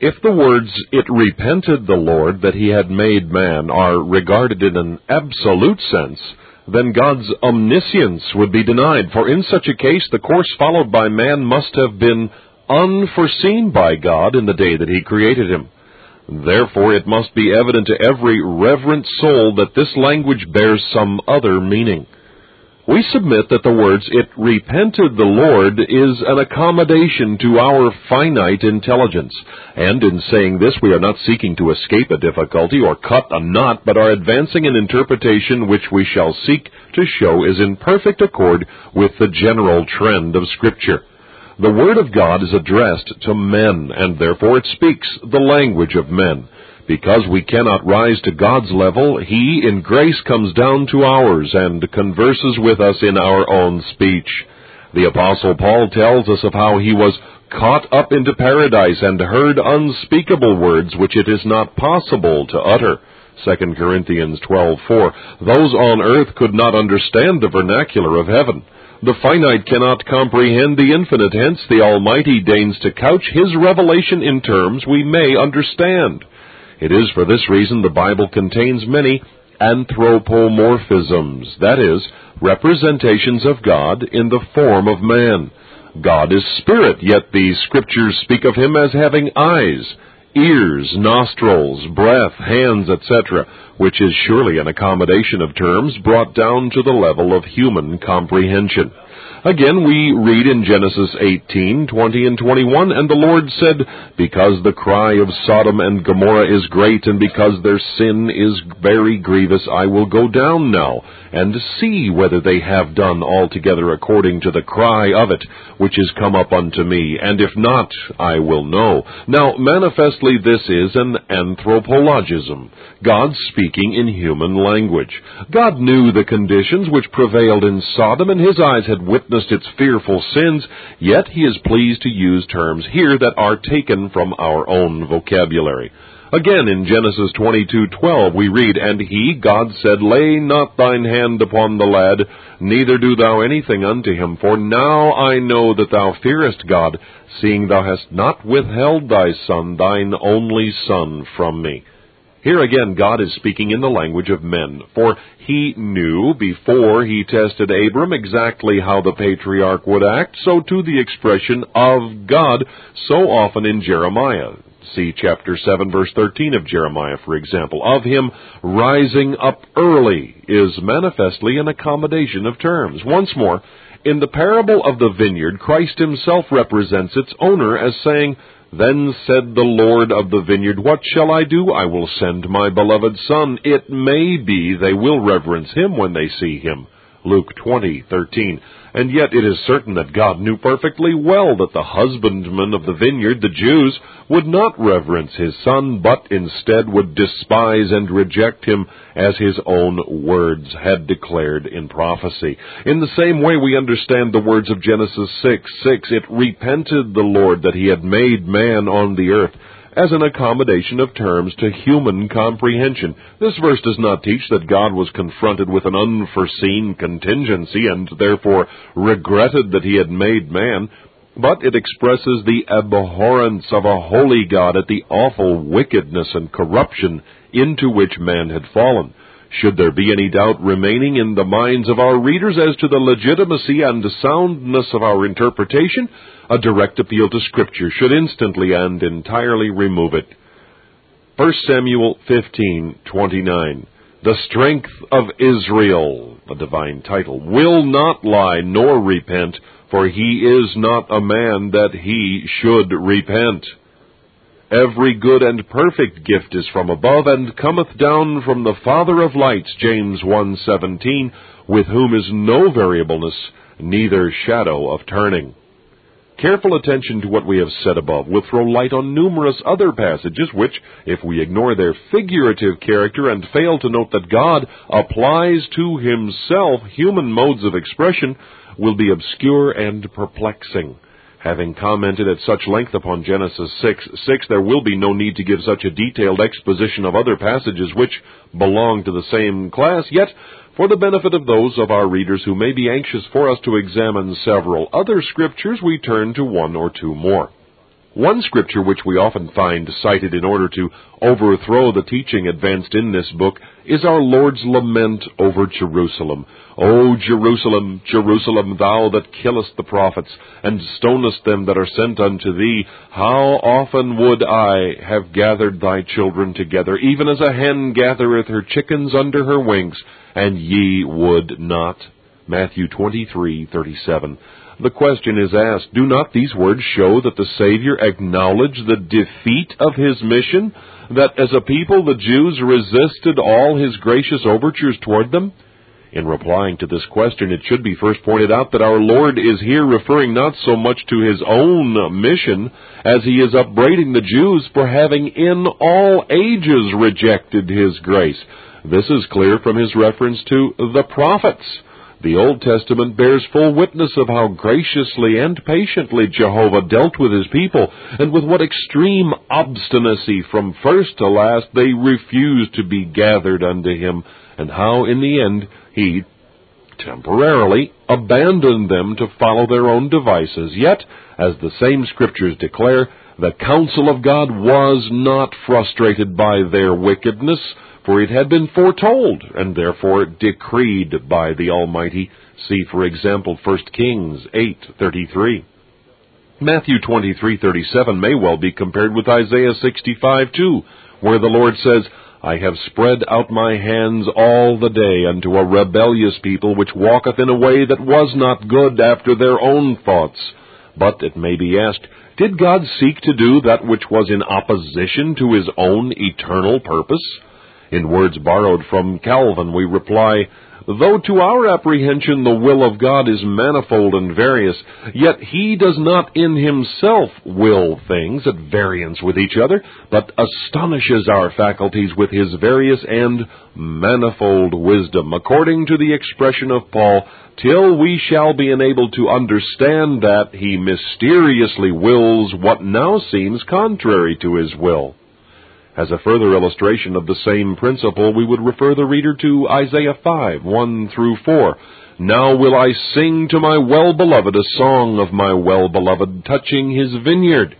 If the words, it repented the Lord that he had made man, are regarded in an absolute sense, then God's omniscience would be denied, for in such a case the course followed by man must have been unforeseen by God in the day that he created him. Therefore it must be evident to every reverent soul that this language bears some other meaning. We submit that the words, it repented the Lord, is an accommodation to our finite intelligence. And in saying this, we are not seeking to escape a difficulty or cut a knot, but are advancing an interpretation which we shall seek to show is in perfect accord with the general trend of Scripture. The Word of God is addressed to men, and therefore it speaks the language of men. Because we cannot rise to God's level, He in grace comes down to ours and converses with us in our own speech. The Apostle Paul tells us of how he was caught up into paradise and heard unspeakable words which it is not possible to utter. 2 Corinthians 12:4 Those on earth could not understand the vernacular of heaven. The finite cannot comprehend the infinite, hence the Almighty deigns to couch His revelation in terms we may understand. It is for this reason the Bible contains many anthropomorphisms, that is, representations of God in the form of man. God is spirit, yet the scriptures speak of him as having eyes, ears, nostrils, breath, hands, etc., which is surely an accommodation of terms brought down to the level of human comprehension. Again, we read in Genesis 18, 20 and 21, And the Lord said, Because the cry of Sodom and Gomorrah is great, and because their sin is very grievous, I will go down now, and see whether they have done altogether according to the cry of it, which is come up unto me, and if not, I will know. Now, manifestly this is an anthropologism, God speaking in human language. God knew the conditions which prevailed in Sodom, and his eyes had witnessed witnessed its fearful sins, yet he is pleased to use terms here that are taken from our own vocabulary. Again, in Genesis 22:12 we read, And he, God, said, Lay not thine hand upon the lad, neither do thou anything unto him, for now I know that thou fearest God, seeing thou hast not withheld thy son, thine only son, from me. Here again, God is speaking in the language of men, for he knew before he tested Abram exactly how the patriarch would act, so to the expression of God so often in Jeremiah. See chapter 7 verse 13 of Jeremiah, for example. Of him rising up early is manifestly an accommodation of terms. Once more, in the parable of the vineyard, Christ himself represents its owner as saying, then said the Lord of the vineyard, What shall I do? I will send my beloved Son. It may be they will reverence him when they see him. Luke 20:13. And yet it is certain that God knew perfectly well that the husbandmen of the vineyard, the Jews, would not reverence his son, but instead would despise and reject him as his own words had declared in prophecy. In the same way we understand the words of Genesis 6, 6, it repented the Lord that he had made man on the earth as an accommodation of terms to human comprehension. This verse does not teach that God was confronted with an unforeseen contingency and therefore regretted that he had made man, but it expresses the abhorrence of a holy God at the awful wickedness and corruption into which man had fallen. Should there be any doubt remaining in the minds of our readers as to the legitimacy and soundness of our interpretation, a direct appeal to Scripture should instantly and entirely remove it. 1 Samuel 15:29 The strength of Israel, a divine title, will not lie nor repent, for he is not a man that he should repent. Every good and perfect gift is from above and cometh down from the Father of lights, James 1:17, with whom is no variableness, neither shadow of turning. Careful attention to what we have said above will throw light on numerous other passages which, if we ignore their figurative character and fail to note that God applies to himself human modes of expression, will be obscure and perplexing. Having commented at such length upon Genesis 6, 6, there will be no need to give such a detailed exposition of other passages which belong to the same class, yet, for the benefit of those of our readers who may be anxious for us to examine several other scriptures, we turn to one or two more. One scripture which we often find cited in order to overthrow the teaching advanced in this book is our Lord's lament over Jerusalem. O Jerusalem, Jerusalem, thou that killest the prophets, and stonest them that are sent unto thee, how often would I have gathered thy children together, even as a hen gathereth her chickens under her wings, and ye would not. Matthew twenty-three thirty-seven. The question is asked, do not these words show that the Savior acknowledged the defeat of his mission? That as a people the Jews resisted all his gracious overtures toward them? In replying to this question, it should be first pointed out that our Lord is here referring not so much to his own mission as he is upbraiding the Jews for having in all ages rejected his grace. This is clear from his reference to the prophets. The Old Testament bears full witness of how graciously and patiently Jehovah dealt with his people, and with what extreme obstinacy from first to last they refused to be gathered unto him, and how in the end he temporarily abandoned them to follow their own devices. Yet, as the same scriptures declare, the counsel of God was not frustrated by their wickedness, for it had been foretold, and therefore decreed by the Almighty. See, for example, 1 Kings 8:33. Matthew 23:37 may well be compared with Isaiah 65:2, where the Lord says, I have spread out my hands all the day unto a rebellious people which walketh in a way that was not good after their own thoughts. But it may be asked, did God seek to do that which was in opposition to his own eternal purpose? In words borrowed from Calvin, we reply, Though to our apprehension the will of God is manifold and various, yet he does not in himself will things at variance with each other, but astonishes our faculties with his various and manifold wisdom, according to the expression of Paul, till we shall be enabled to understand that he mysteriously wills what now seems contrary to his will. As a further illustration of the same principle, we would refer the reader to Isaiah 5, 1 through 4. Now will I sing to my well-beloved a song of my well-beloved touching his vineyard.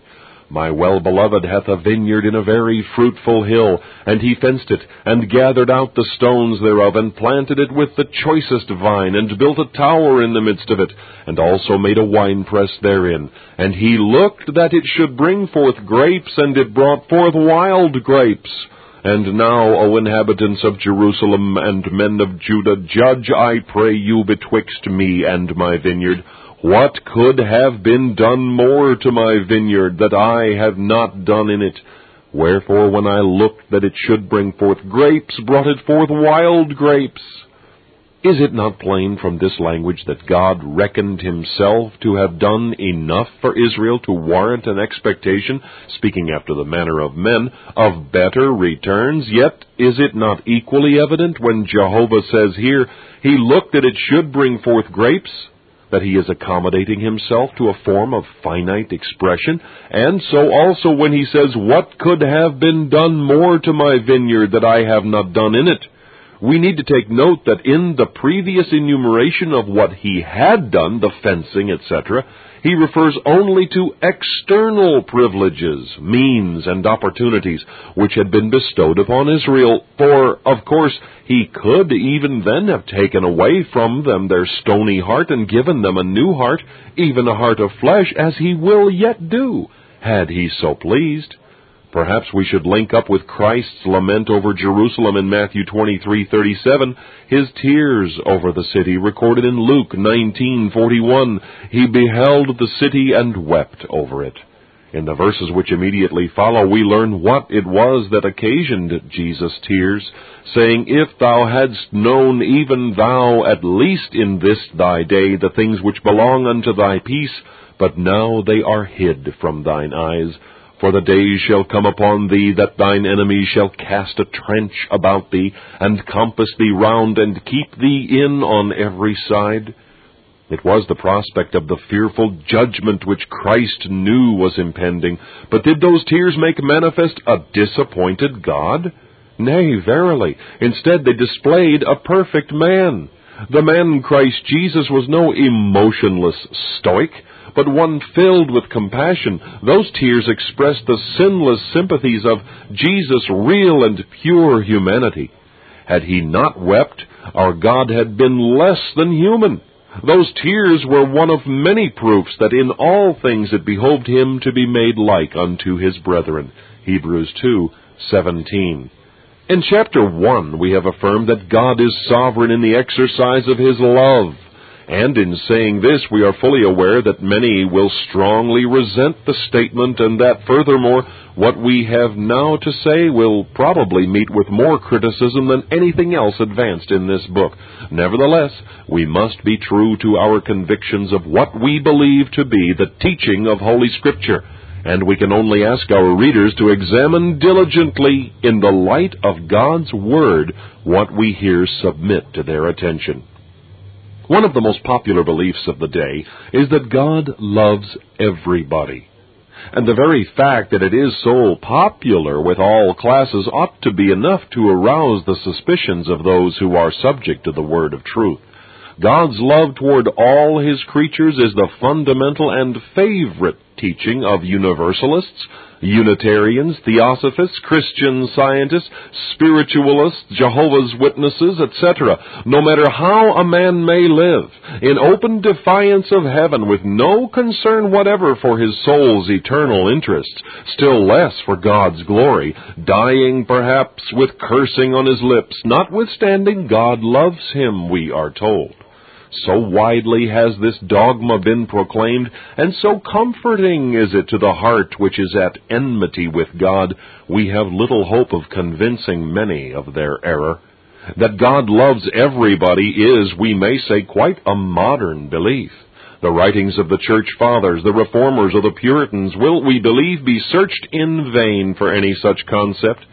My well-beloved hath a vineyard in a very fruitful hill, and he fenced it, and gathered out the stones thereof, and planted it with the choicest vine, and built a tower in the midst of it, and also made a winepress therein. And he looked that it should bring forth grapes, and it brought forth wild grapes. And now, O inhabitants of Jerusalem and men of Judah, judge, I pray you, betwixt me and my vineyard. What could have been done more to my vineyard that I have not done in it? Wherefore, when I looked that it should bring forth grapes, brought it forth wild grapes. Is it not plain from this language that God reckoned himself to have done enough for Israel to warrant an expectation, speaking after the manner of men, of better returns? Yet is it not equally evident when Jehovah says here, He looked that it should bring forth grapes, that he is accommodating himself to a form of finite expression, and so also when he says, What could have been done more to my vineyard that I have not done in it? We need to take note that in the previous enumeration of what he had done, the fencing, etc., he refers only to external privileges, means, and opportunities which had been bestowed upon Israel, for, of course, he could even then have taken away from them their stony heart and given them a new heart, even a heart of flesh, as he will yet do, had he so pleased. Perhaps we should link up with Christ's lament over Jerusalem in Matthew 23:37, his tears over the city recorded in Luke 19:41. He beheld the city and wept over it. In the verses which immediately follow, we learn what it was that occasioned Jesus' tears, saying, If thou hadst known, even thou, at least in this thy day, the things which belong unto thy peace, but now they are hid from thine eyes. For the days shall come upon thee that thine enemies shall cast a trench about thee, and compass thee round, and keep thee in on every side. It was the prospect of the fearful judgment which Christ knew was impending. But did those tears make manifest a disappointed God? Nay, verily. Instead, they displayed a perfect man. The man Christ Jesus was no emotionless stoic, but one filled with compassion. Those tears expressed the sinless sympathies of Jesus' real and pure humanity. Had he not wept, our God had been less than human. Those tears were one of many proofs that in all things it behoved him to be made like unto his brethren. Hebrews 2:17. In chapter 1, we have affirmed that God is sovereign in the exercise of his love. And in saying this, we are fully aware that many will strongly resent the statement and that furthermore, what we have now to say will probably meet with more criticism than anything else advanced in this book. Nevertheless, we must be true to our convictions of what we believe to be the teaching of Holy Scripture and we can only ask our readers to examine diligently, in the light of God's Word, what we here submit to their attention. One of the most popular beliefs of the day is that God loves everybody. And the very fact that it is so popular with all classes ought to be enough to arouse the suspicions of those who are subject to the word of truth. God's love toward all his creatures is the fundamental and favorite teaching of Universalists, Unitarians, Theosophists, Christian Scientists, Spiritualists, Jehovah's Witnesses, etc. No matter how a man may live, in open defiance of heaven, with no concern whatever for his soul's eternal interests, still less for God's glory, dying perhaps with cursing on his lips, notwithstanding God loves him, we are told. So widely has this dogma been proclaimed, and so comforting is it to the heart which is at enmity with God, we have little hope of convincing many of their error. That God loves everybody is, we may say, quite a modern belief. The writings of the Church Fathers, the Reformers, or the Puritans will, we believe, be searched in vain for any such concept.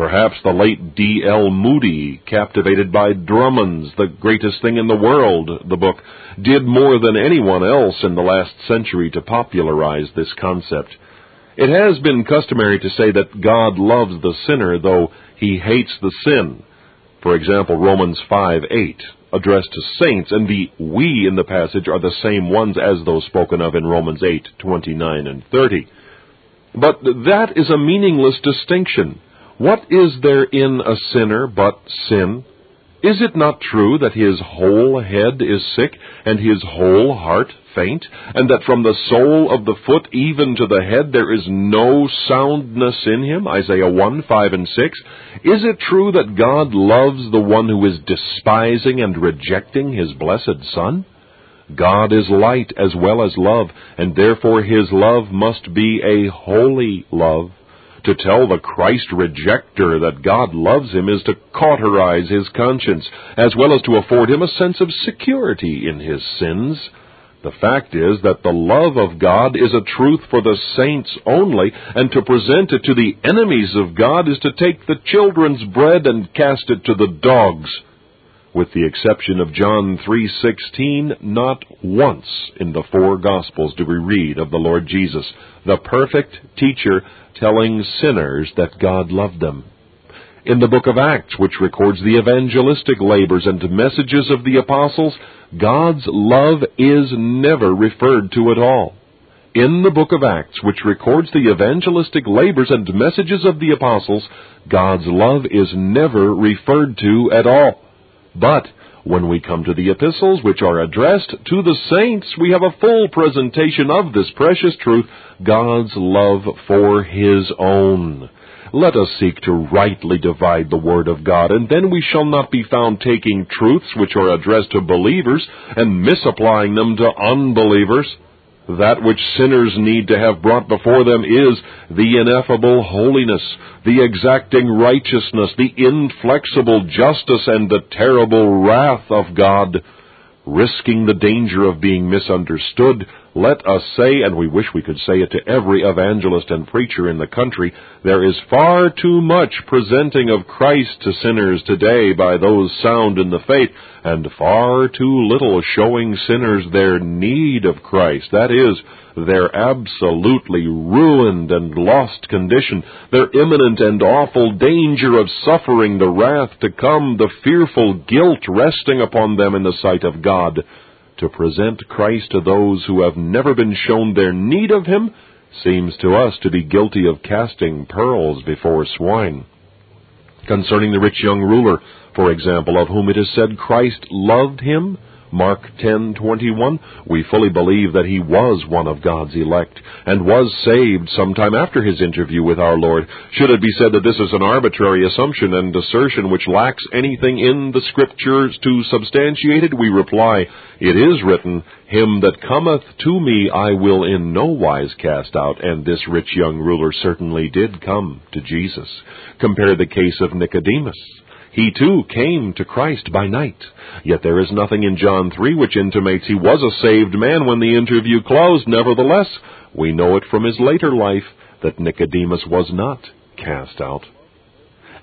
Perhaps the late D.L. Moody, captivated by Drummond's The Greatest Thing in the World, the book, did more than anyone else in the last century to popularize this concept. It has been customary to say that God loves the sinner, though he hates the sin. For example, Romans 5 8, addressed to saints, and the we in the passage are the same ones as those spoken of in Romans 8 29 and 30. But that is a meaningless distinction. What is there in a sinner but sin? Is it not true that his whole head is sick, and his whole heart faint, and that from the sole of the foot even to the head there is no soundness in him? Isaiah 1, 5 and 6. Is it true that God loves the one who is despising and rejecting his blessed Son? God is light as well as love, and therefore his love must be a holy love. To tell the Christ rejecter that God loves him is to cauterize his conscience, as well as to afford him a sense of security in his sins. The fact is that the love of God is a truth for the saints only, and to present it to the enemies of God is to take the children's bread and cast it to the dogs. With the exception of John 3:16, not once in the four gospels do we read of the Lord Jesus, the perfect teacher telling sinners that God loved them. In the book of Acts, which records the evangelistic labors and messages of the apostles, God's love is never referred to at all. In the book of Acts, which records the evangelistic labors and messages of the apostles, God's love is never referred to at all. But when we come to the epistles which are addressed to the saints, we have a full presentation of this precious truth, God's love for His own. Let us seek to rightly divide the Word of God, and then we shall not be found taking truths which are addressed to believers and misapplying them to unbelievers. That which sinners need to have brought before them is the ineffable holiness, the exacting righteousness, the inflexible justice, and the terrible wrath of God. Risking the danger of being misunderstood, let us say, and we wish we could say it to every evangelist and preacher in the country, there is far too much presenting of Christ to sinners today by those sound in the faith, and far too little showing sinners their need of Christ. That is, their absolutely ruined and lost condition, their imminent and awful danger of suffering the wrath to come, the fearful guilt resting upon them in the sight of God. to present Christ to those who have never been shown their need of him seems to us to be guilty of casting pearls before swine. Concerning the rich young ruler, for example, of whom it is said Christ loved him, Mark 10:21, we fully believe that he was one of God's elect and was saved sometime after his interview with our Lord. Should it be said that this is an arbitrary assumption and assertion which lacks anything in the scriptures to substantiate it, we reply, it is written, him that cometh to me I will in no wise cast out, and this rich young ruler certainly did come to Jesus. Compare the case of Nicodemus. He too came to Christ by night. Yet there is nothing in John 3 which intimates he was a saved man when the interview closed. Nevertheless, we know it from his later life that Nicodemus was not cast out.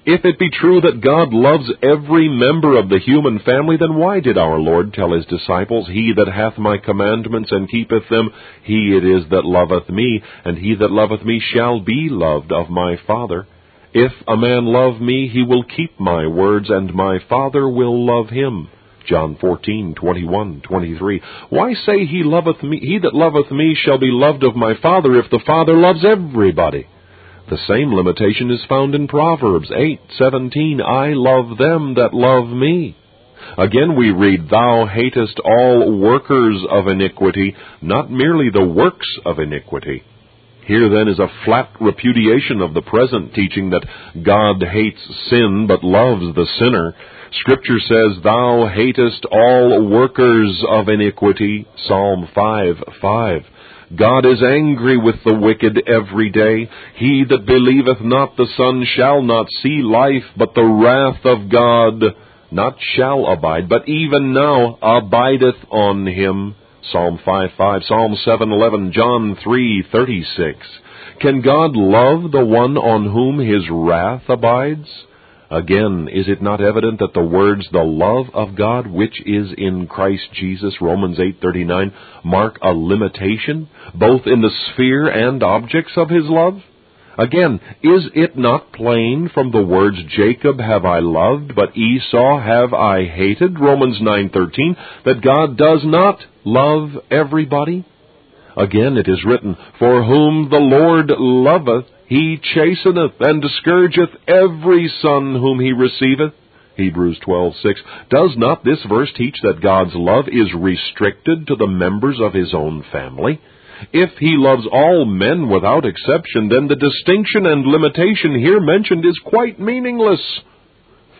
If it be true that God loves every member of the human family, then why did our Lord tell his disciples, He that hath my commandments and keepeth them, he it is that loveth me, and he that loveth me shall be loved of my Father? If a man love me, he will keep my words, and my Father will love him. John 14:21, 23. Why say he loveth me, he that loveth me shall be loved of my Father if the Father loves everybody? The same limitation is found in Proverbs 8:17, I love them that love me. Again we read, Thou hatest all workers of iniquity, not merely the works of iniquity. Here then is a flat repudiation of the present teaching that God hates sin but loves the sinner. Scripture says, Thou hatest all workers of iniquity, Psalm 5, 5. God is angry with the wicked every day. He that believeth not the Son shall not see life, but the wrath of God not shall abide, but even now abideth on him. Psalm 5:5, Psalm 7:11, John 3:36. Can God love the one on whom his wrath abides? Again, is it not evident that the words the love of God which is in Christ Jesus Romans 8:39 mark a limitation both in the sphere and objects of his love? Again, is it not plain from the words Jacob have I loved, but Esau have I hated, Romans 9:13, that God does not love everybody? Again it is written, For whom the Lord loveth, he chasteneth and discourageth every son whom he receiveth. Hebrews 12:6. Does not this verse teach that God's love is restricted to the members of his own family? If he loves all men without exception, then the distinction and limitation here mentioned is quite meaningless.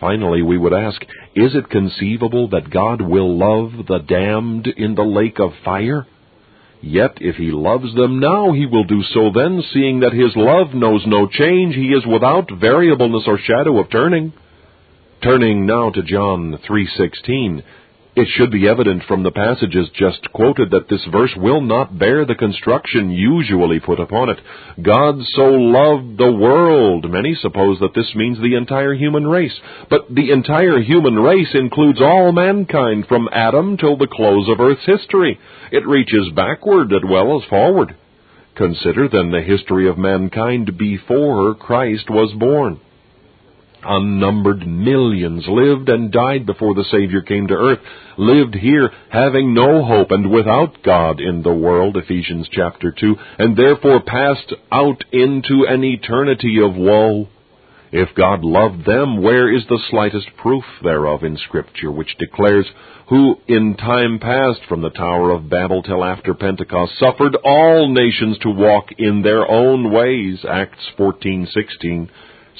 Finally, we would ask, is it conceivable that God will love the damned in the lake of fire? Yet if he loves them now, he will do so then, seeing that his love knows no change, he is without variableness or shadow of turning. Turning now to John 3:16, it should be evident from the passages just quoted that this verse will not bear the construction usually put upon it. God so loved the world. Many suppose that this means the entire human race. But the entire human race includes all mankind from Adam till the close of Earth's history. It reaches backward as well as forward. Consider then the history of mankind before Christ was born. Unnumbered millions lived and died before the Savior came to earth, lived here having no hope and without God in the world, Ephesians chapter 2, and therefore passed out into an eternity of woe. If God loved them, where is the slightest proof thereof in Scripture, which declares, Who in time past from the Tower of Babel till after Pentecost suffered all nations to walk in their own ways, Acts 14:16.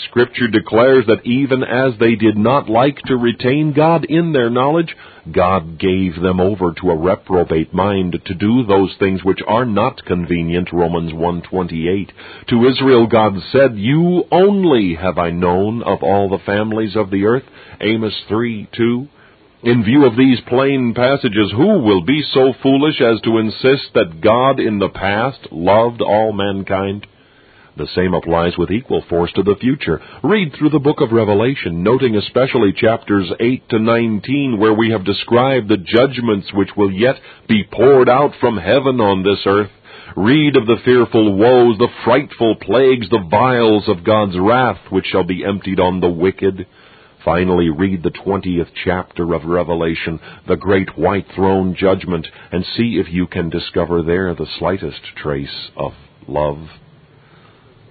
Scripture declares that even as they did not like to retain God in their knowledge, God gave them over to a reprobate mind to do those things which are not convenient, Romans 1.28. To Israel God said, You only have I known of all the families of the earth, Amos 3.2. In view of these plain passages, who will be so foolish as to insist that God in the past loved all mankind? The same applies with equal force to the future. Read through the book of Revelation, noting especially chapters 8 to 19, where we have described the judgments which will yet be poured out from heaven on this earth. Read of the fearful woes, the frightful plagues, the vials of God's wrath, which shall be emptied on the wicked. Finally, read the 20th chapter of Revelation, the great white throne judgment, and see if you can discover there the slightest trace of love.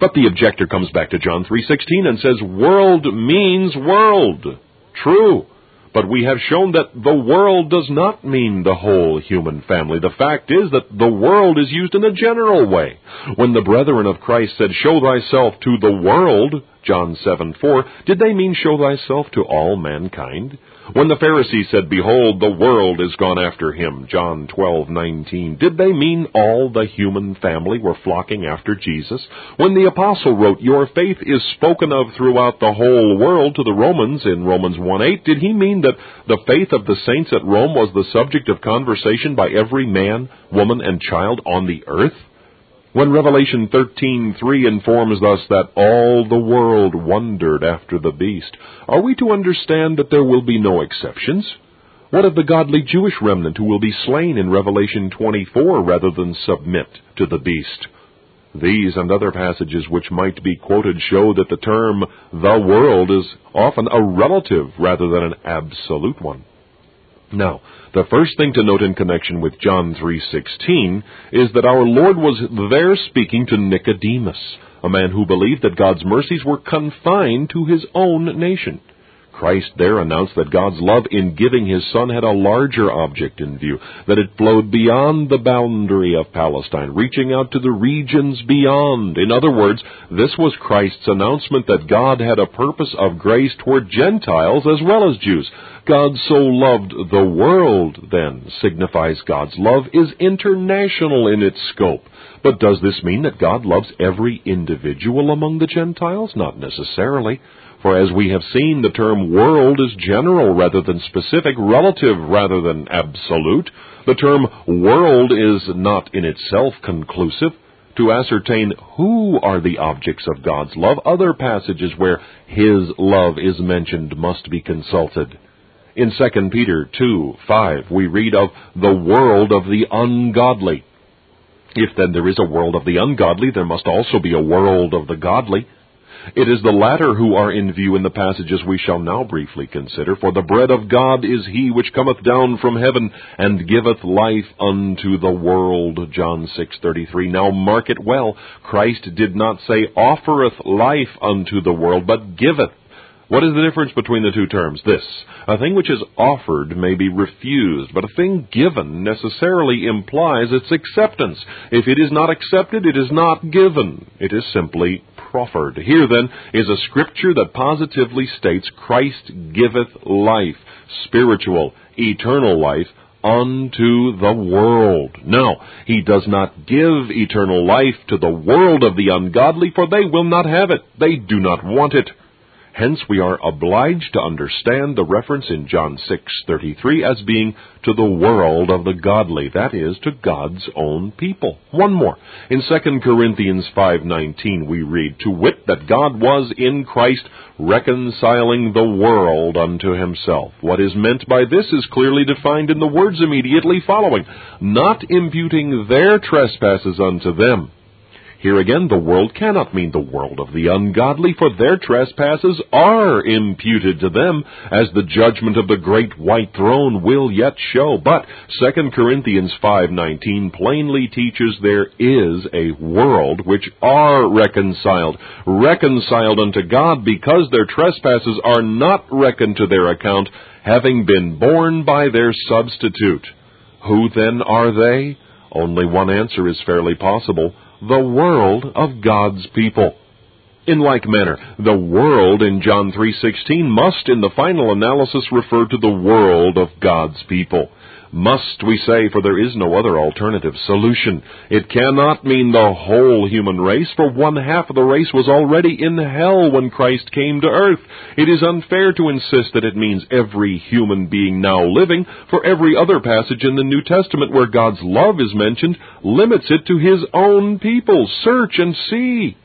But the objector comes back to John 3:16 and says world means world. True. But we have shown that the world does not mean the whole human family. The fact is that the world is used in a general way. When the brethren of Christ said, Show thyself to the world, John 7 4, did they mean show thyself to all mankind? When the Pharisees said, Behold, the world is gone after him, John 12:19, did they mean all the human family were flocking after Jesus? When the apostle wrote, Your faith is spoken of throughout the whole world to the Romans in Romans 1:8, did he mean that the faith of the saints at Rome was the subject of conversation by every man, woman, and child on the earth? When Revelation 13:3 informs us that all the world wondered after the beast, are we to understand that there will be no exceptions? What of the godly Jewish remnant who will be slain in Revelation 24 rather than submit to the beast? These and other passages which might be quoted show that the term the world is often a relative rather than an absolute one. Now, the first thing to note in connection with John 3:16 is that our Lord was there speaking to Nicodemus, a man who believed that God's mercies were confined to his own nation. Christ there announced that God's love in giving his Son had a larger object in view, that it flowed beyond the boundary of Palestine, reaching out to the regions beyond. In other words, this was Christ's announcement that God had a purpose of grace toward Gentiles as well as Jews. God so loved the world, then, signifies God's love is international in its scope. But does this mean that God loves every individual among the Gentiles? Not necessarily. For as we have seen, the term world is general rather than specific, relative rather than absolute. The term world is not in itself conclusive. To ascertain who are the objects of God's love, other passages where His love is mentioned must be consulted. In 2 Peter 2, 5, we read of the world of the ungodly. If then there is a world of the ungodly, there must also be a world of the godly. It is the latter who are in view in the passages we shall now briefly consider. For the bread of God is he which cometh down from heaven, and giveth life unto the world. John 6:33. Now mark it well. Christ did not say offereth life unto the world, but giveth what is the difference between the two terms? This. A thing which is offered may be refused, but a thing given necessarily implies its acceptance. If it is not accepted, it is not given. It is simply proffered. Here, then, is a scripture that positively states Christ giveth life, spiritual, eternal life, unto the world. No, he does not give eternal life to the world of the ungodly, for they will not have it. They do not want it. Hence we are obliged to understand the reference in John 6:33 as being to the world of the godly, that is to God's own people. One more. In 2 Corinthians 5:19 we read, "To wit that God was in Christ reconciling the world unto himself." What is meant by this is clearly defined in the words immediately following, "not imputing their trespasses unto them." Here again, the world cannot mean the world of the ungodly, for their trespasses are imputed to them, as the judgment of the great white throne will yet show. But 2 Corinthians 5:19 plainly teaches there is a world which are reconciled, reconciled unto God because their trespasses are not reckoned to their account, having been borne by their substitute. Who then are they? Only one answer is fairly possible the world of God's people. In like manner, the world in John 3:16 must in the final analysis refer to the world of God's people. Must, we say, for there is no other alternative solution. It cannot mean the whole human race, for one half of the race was already in hell when Christ came to earth. It is unfair to insist that it means every human being now living, for every other passage in the New Testament where God's love is mentioned limits it to His own people. Search and see.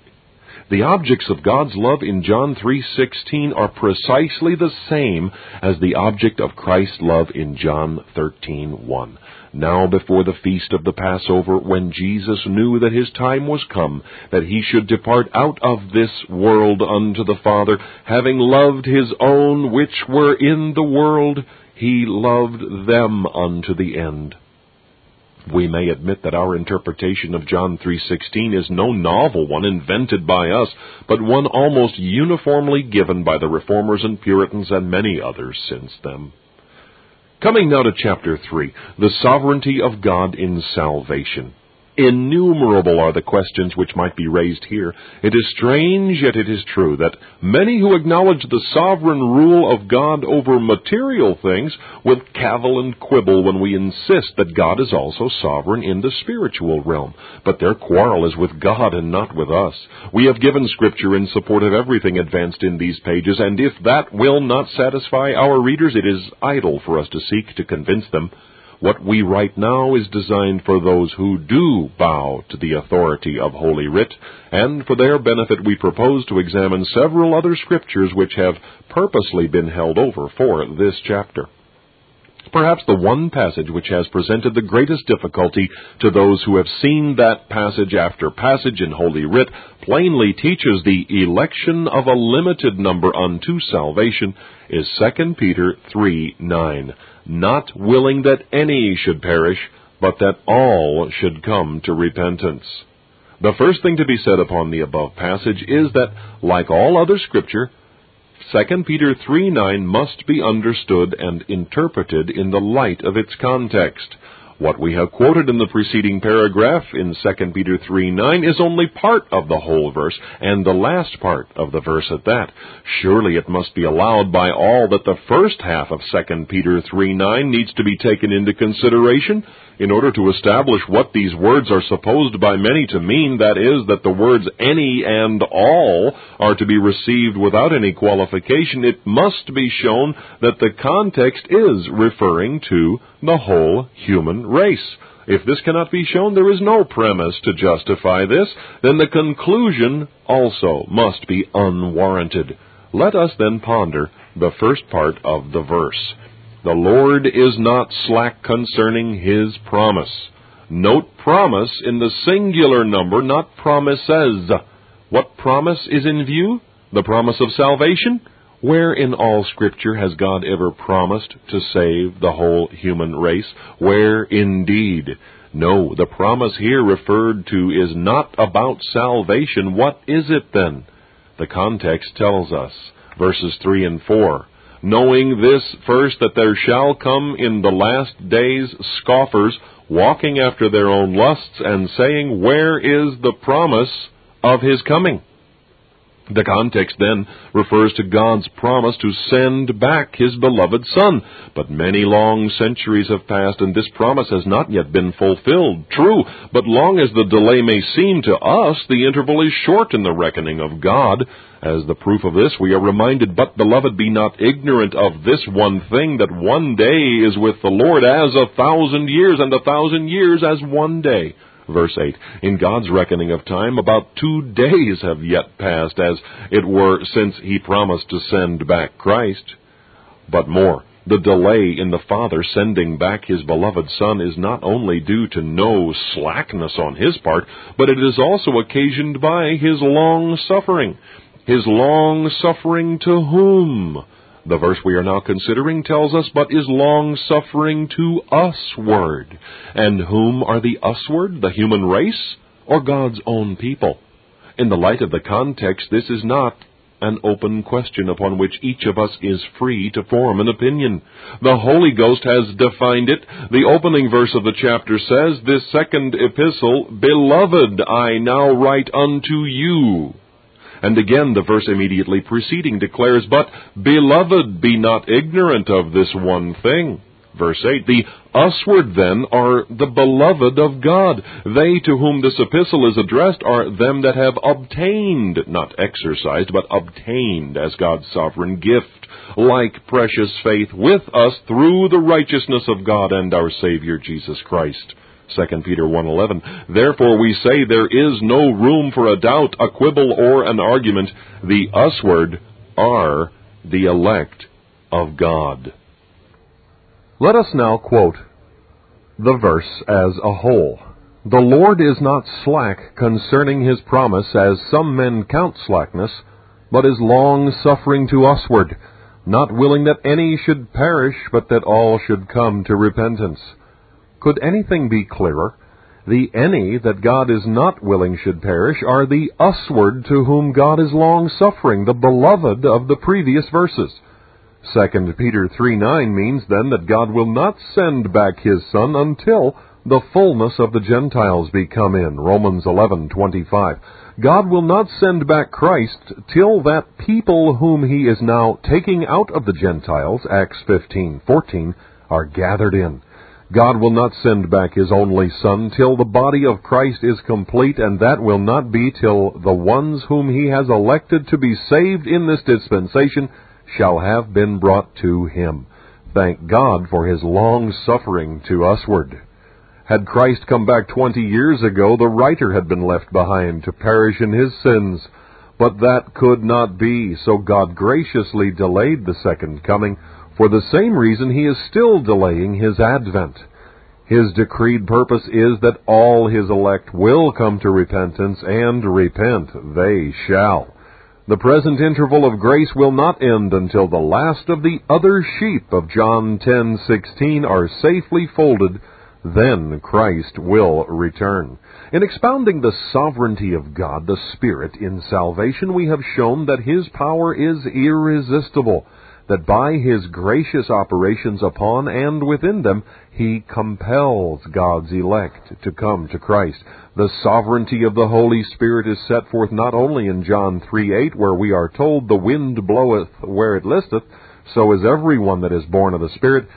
The objects of God's love in John 3:16 are precisely the same as the object of Christ's love in John 13:1. Now before the feast of the Passover, when Jesus knew that his time was come, that he should depart out of this world unto the Father, having loved his own which were in the world, he loved them unto the end. We may admit that our interpretation of John 3:16 is no novel one invented by us, but one almost uniformly given by the reformers and Puritans and many others since them. Coming now to chapter 3, the sovereignty of God in salvation. Innumerable are the questions which might be raised here. It is strange, yet it is true, that many who acknowledge the sovereign rule of God over material things will cavil and quibble when we insist that God is also sovereign in the spiritual realm. But their quarrel is with God and not with us. We have given Scripture in support of everything advanced in these pages, and if that will not satisfy our readers, it is idle for us to seek to convince them. What we write now is designed for those who do bow to the authority of Holy Writ, and for their benefit we propose to examine several other scriptures which have purposely been held over for this chapter. Perhaps the one passage which has presented the greatest difficulty to those who have seen that passage after passage in Holy Writ plainly teaches the election of a limited number unto salvation is 2 Peter 3 9 not willing that any should perish, but that all should come to repentance. The first thing to be said upon the above passage is that, like all other scripture, 2 Peter 3 9 must be understood and interpreted in the light of its context. What we have quoted in the preceding paragraph in 2 Peter 3 9 is only part of the whole verse, and the last part of the verse at that. Surely it must be allowed by all that the first half of 2 Peter 3 9 needs to be taken into consideration in order to establish what these words are supposed by many to mean, that is, that the words any and all are to be received without any qualification, it must be shown that the context is referring to the whole human race. If this cannot be shown, there is no premise to justify this, then the conclusion also must be unwarranted. Let us then ponder the first part of the verse. The Lord is not slack concerning his promise. Note promise in the singular number, not promises. What promise is in view? The promise of salvation? Where in all Scripture has God ever promised to save the whole human race? Where indeed? No, the promise here referred to is not about salvation. What is it then? The context tells us. Verses 3 and 4 knowing this first that there shall come in the last days scoffers, walking after their own lusts, and saying, Where is the promise of his coming? The context then refers to God's promise to send back His beloved Son. But many long centuries have passed and this promise has not yet been fulfilled. True, but long as the delay may seem to us, the interval is short in the reckoning of God. As the proof of this, we are reminded, But, beloved, be not ignorant of this one thing, that one day is with the Lord as a thousand years, and a thousand years as one day. Verse 8 In God's reckoning of time, about two days have yet passed, as it were, since He promised to send back Christ. But more, the delay in the Father sending back His beloved Son is not only due to no slackness on His part, but it is also occasioned by His long suffering. His long suffering to whom? The verse we are now considering tells us, but is long suffering to usward. And whom are the usward, the human race, or God's own people? In the light of the context, this is not an open question upon which each of us is free to form an opinion. The Holy Ghost has defined it. The opening verse of the chapter says, This second epistle, Beloved, I now write unto you. And again, the verse immediately preceding declares, But, beloved, be not ignorant of this one thing. Verse 8, The usward then are the beloved of God. They to whom this epistle is addressed are them that have obtained, not exercised, but obtained as God's sovereign gift, like precious faith with us through the righteousness of God and our Savior Jesus Christ. 2 Peter 1:11 Therefore we say there is no room for a doubt, a quibble or an argument. The usward are the elect of God. Let us now quote the verse as a whole. The Lord is not slack concerning his promise, as some men count slackness, but is long suffering to usward, not willing that any should perish, but that all should come to repentance. Could anything be clearer? The any that God is not willing should perish are the usward to whom God is long suffering, the beloved of the previous verses. 2 Peter 3 9 means then that God will not send back his Son until the fullness of the Gentiles be come in. Romans 11:25. God will not send back Christ till that people whom he is now taking out of the Gentiles, Acts 15:14, are gathered in. God will not send back his only Son till the body of Christ is complete, and that will not be till the ones whom he has elected to be saved in this dispensation shall have been brought to him. Thank God for his long suffering to usward. Had Christ come back twenty years ago, the writer had been left behind to perish in his sins. But that could not be, so God graciously delayed the second coming. For the same reason, he is still delaying his advent. His decreed purpose is that all his elect will come to repentance, and repent they shall. The present interval of grace will not end until the last of the other sheep of John 10:16 are safely folded then Christ will return. In expounding the sovereignty of God, the Spirit, in salvation, we have shown that His power is irresistible, that by His gracious operations upon and within them, He compels God's elect to come to Christ. The sovereignty of the Holy Spirit is set forth not only in John 3 8, where we are told, The wind bloweth where it listeth, so is every one that is born of the Spirit,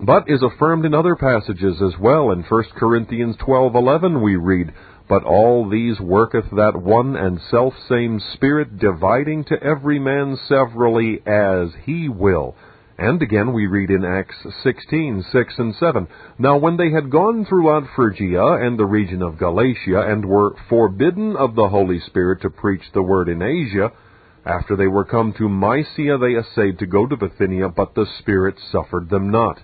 but is affirmed in other passages as well. In 1 Corinthians 12:11 we read, "But all these worketh that one and selfsame Spirit, dividing to every man severally as he will." And again we read in Acts 16:6 and 7, Now when they had gone throughout Phrygia and the region of Galatia, and were forbidden of the Holy Spirit to preach the word in Asia, after they were come to Mysia, they essayed to go to Bithynia, but the Spirit suffered them not.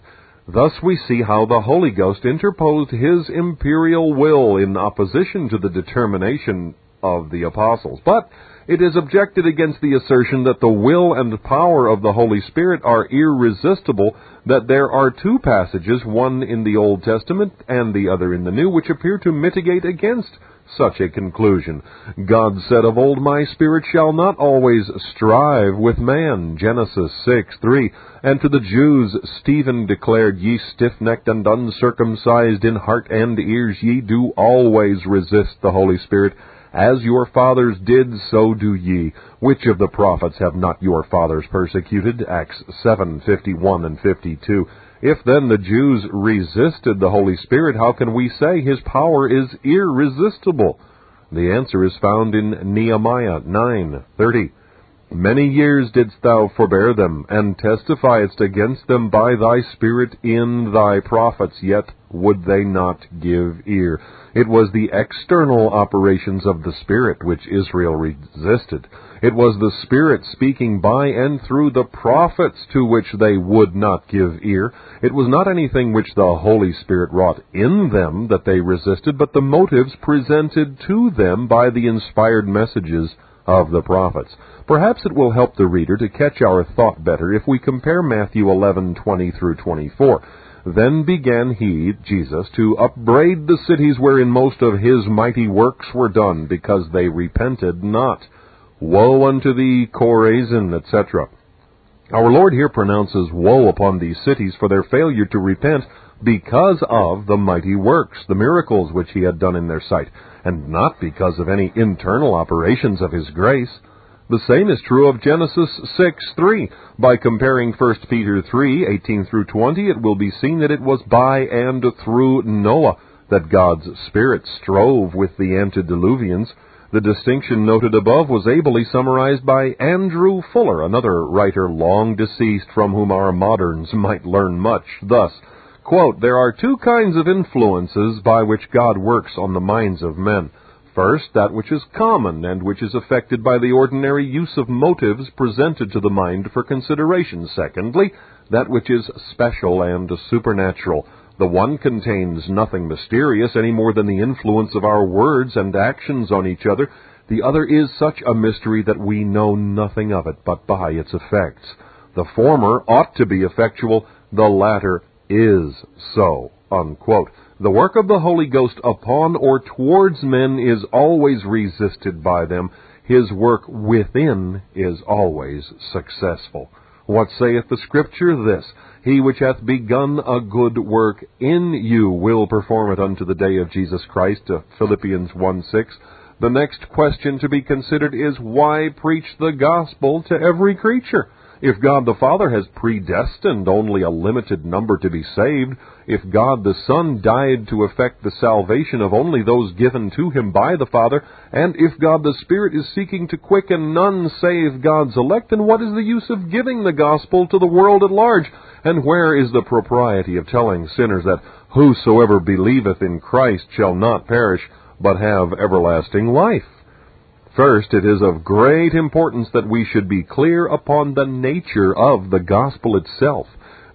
Thus we see how the Holy Ghost interposed his imperial will in opposition to the determination of the apostles. But it is objected against the assertion that the will and power of the Holy Spirit are irresistible that there are two passages, one in the Old Testament and the other in the New, which appear to mitigate against such a conclusion. God said of old, My spirit shall not always strive with man. Genesis 6 3. And to the Jews, Stephen declared, Ye stiff necked and uncircumcised in heart and ears, ye do always resist the Holy Spirit. As your fathers did, so do ye. Which of the prophets have not your fathers persecuted? Acts 7 51 and 52. If then the Jews resisted the Holy Spirit, how can we say his power is irresistible? The answer is found in Nehemiah 9:30. Many years didst thou forbear them, and testifiedst against them by thy Spirit in thy prophets, yet would they not give ear. It was the external operations of the Spirit which Israel resisted. It was the Spirit speaking by and through the prophets to which they would not give ear. It was not anything which the Holy Spirit wrought in them that they resisted, but the motives presented to them by the inspired messages of the prophets. Perhaps it will help the reader to catch our thought better if we compare Matthew 11:20 through 24. Then began he, Jesus, to upbraid the cities wherein most of his mighty works were done, because they repented not. Woe unto thee, Chorazin, etc. Our Lord here pronounces woe upon these cities for their failure to repent because of the mighty works, the miracles which he had done in their sight, and not because of any internal operations of his grace. The same is true of Genesis 6 3. By comparing 1 Peter 3 18 through 20, it will be seen that it was by and through Noah that God's Spirit strove with the antediluvians the distinction noted above was ably summarized by Andrew Fuller, another writer long deceased from whom our moderns might learn much. Thus, Quote, There are two kinds of influences by which God works on the minds of men. First, that which is common and which is affected by the ordinary use of motives presented to the mind for consideration. Secondly, that which is special and supernatural. The one contains nothing mysterious any more than the influence of our words and actions on each other. The other is such a mystery that we know nothing of it but by its effects. The former ought to be effectual, the latter is so. Unquote. The work of the Holy Ghost upon or towards men is always resisted by them. His work within is always successful. What saith the Scripture? This He which hath begun a good work in you will perform it unto the day of Jesus Christ. Uh, Philippians 1 6. The next question to be considered is why preach the gospel to every creature? If God the Father has predestined only a limited number to be saved, if God the Son died to effect the salvation of only those given to him by the Father, and if God the Spirit is seeking to quicken none save God's elect, then what is the use of giving the gospel to the world at large? And where is the propriety of telling sinners that whosoever believeth in Christ shall not perish, but have everlasting life? First, it is of great importance that we should be clear upon the nature of the gospel itself.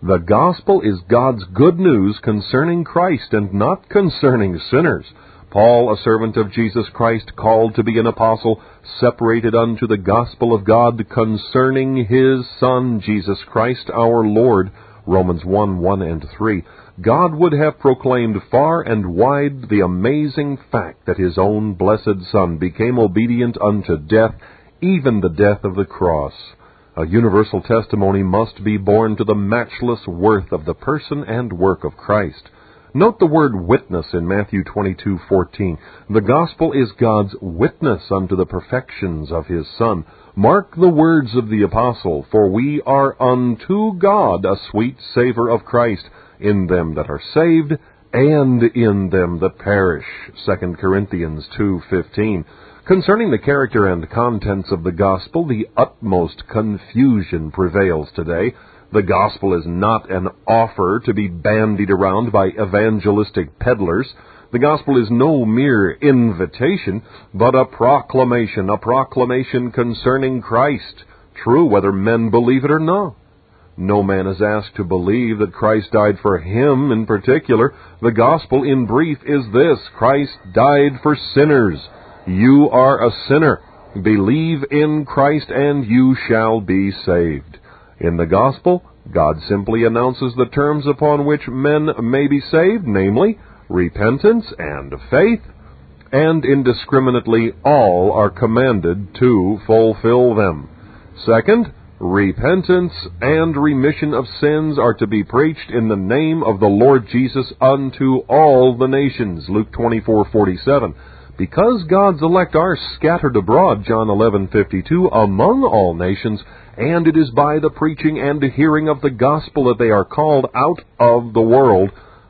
The gospel is God's good news concerning Christ and not concerning sinners. Paul, a servant of Jesus Christ, called to be an apostle, separated unto the gospel of God concerning his Son, Jesus Christ our Lord, Romans 1, 1 and 3. God would have proclaimed far and wide the amazing fact that his own blessed Son became obedient unto death, even the death of the cross. A universal testimony must be borne to the matchless worth of the person and work of Christ. Note the word witness in Matthew 22:14. The gospel is God's witness unto the perfections of his Son. Mark the words of the apostle, for we are unto God a sweet savor of Christ in them that are saved and in them that perish. 2 Corinthians 2:15. Concerning the character and contents of the gospel, the utmost confusion prevails today. The gospel is not an offer to be bandied around by evangelistic peddlers. The gospel is no mere invitation, but a proclamation, a proclamation concerning Christ, true whether men believe it or not. No man is asked to believe that Christ died for him in particular. The gospel, in brief, is this Christ died for sinners. You are a sinner. Believe in Christ and you shall be saved. In the gospel, God simply announces the terms upon which men may be saved, namely, repentance and faith, and indiscriminately all are commanded to fulfill them. Second, Repentance and remission of sins are to be preached in the name of the Lord Jesus unto all the nations. Luke 24:47. Because God's elect are scattered abroad, John 11:52, among all nations, and it is by the preaching and hearing of the gospel that they are called out of the world.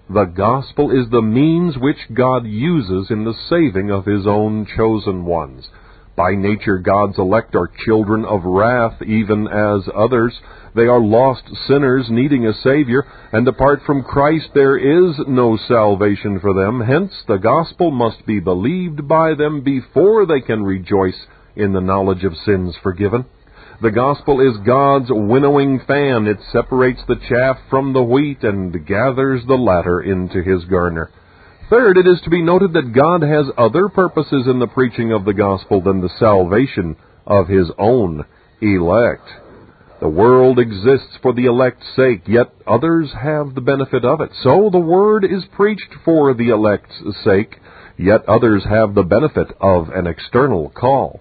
The gospel is the means which God uses in the saving of his own chosen ones. By nature, God's elect are children of wrath, even as others. They are lost sinners needing a Savior, and apart from Christ there is no salvation for them. Hence, the gospel must be believed by them before they can rejoice in the knowledge of sins forgiven. The gospel is God's winnowing fan. It separates the chaff from the wheat and gathers the latter into his garner. Third, it is to be noted that God has other purposes in the preaching of the gospel than the salvation of his own elect. The world exists for the elect's sake, yet others have the benefit of it. So the word is preached for the elect's sake, yet others have the benefit of an external call.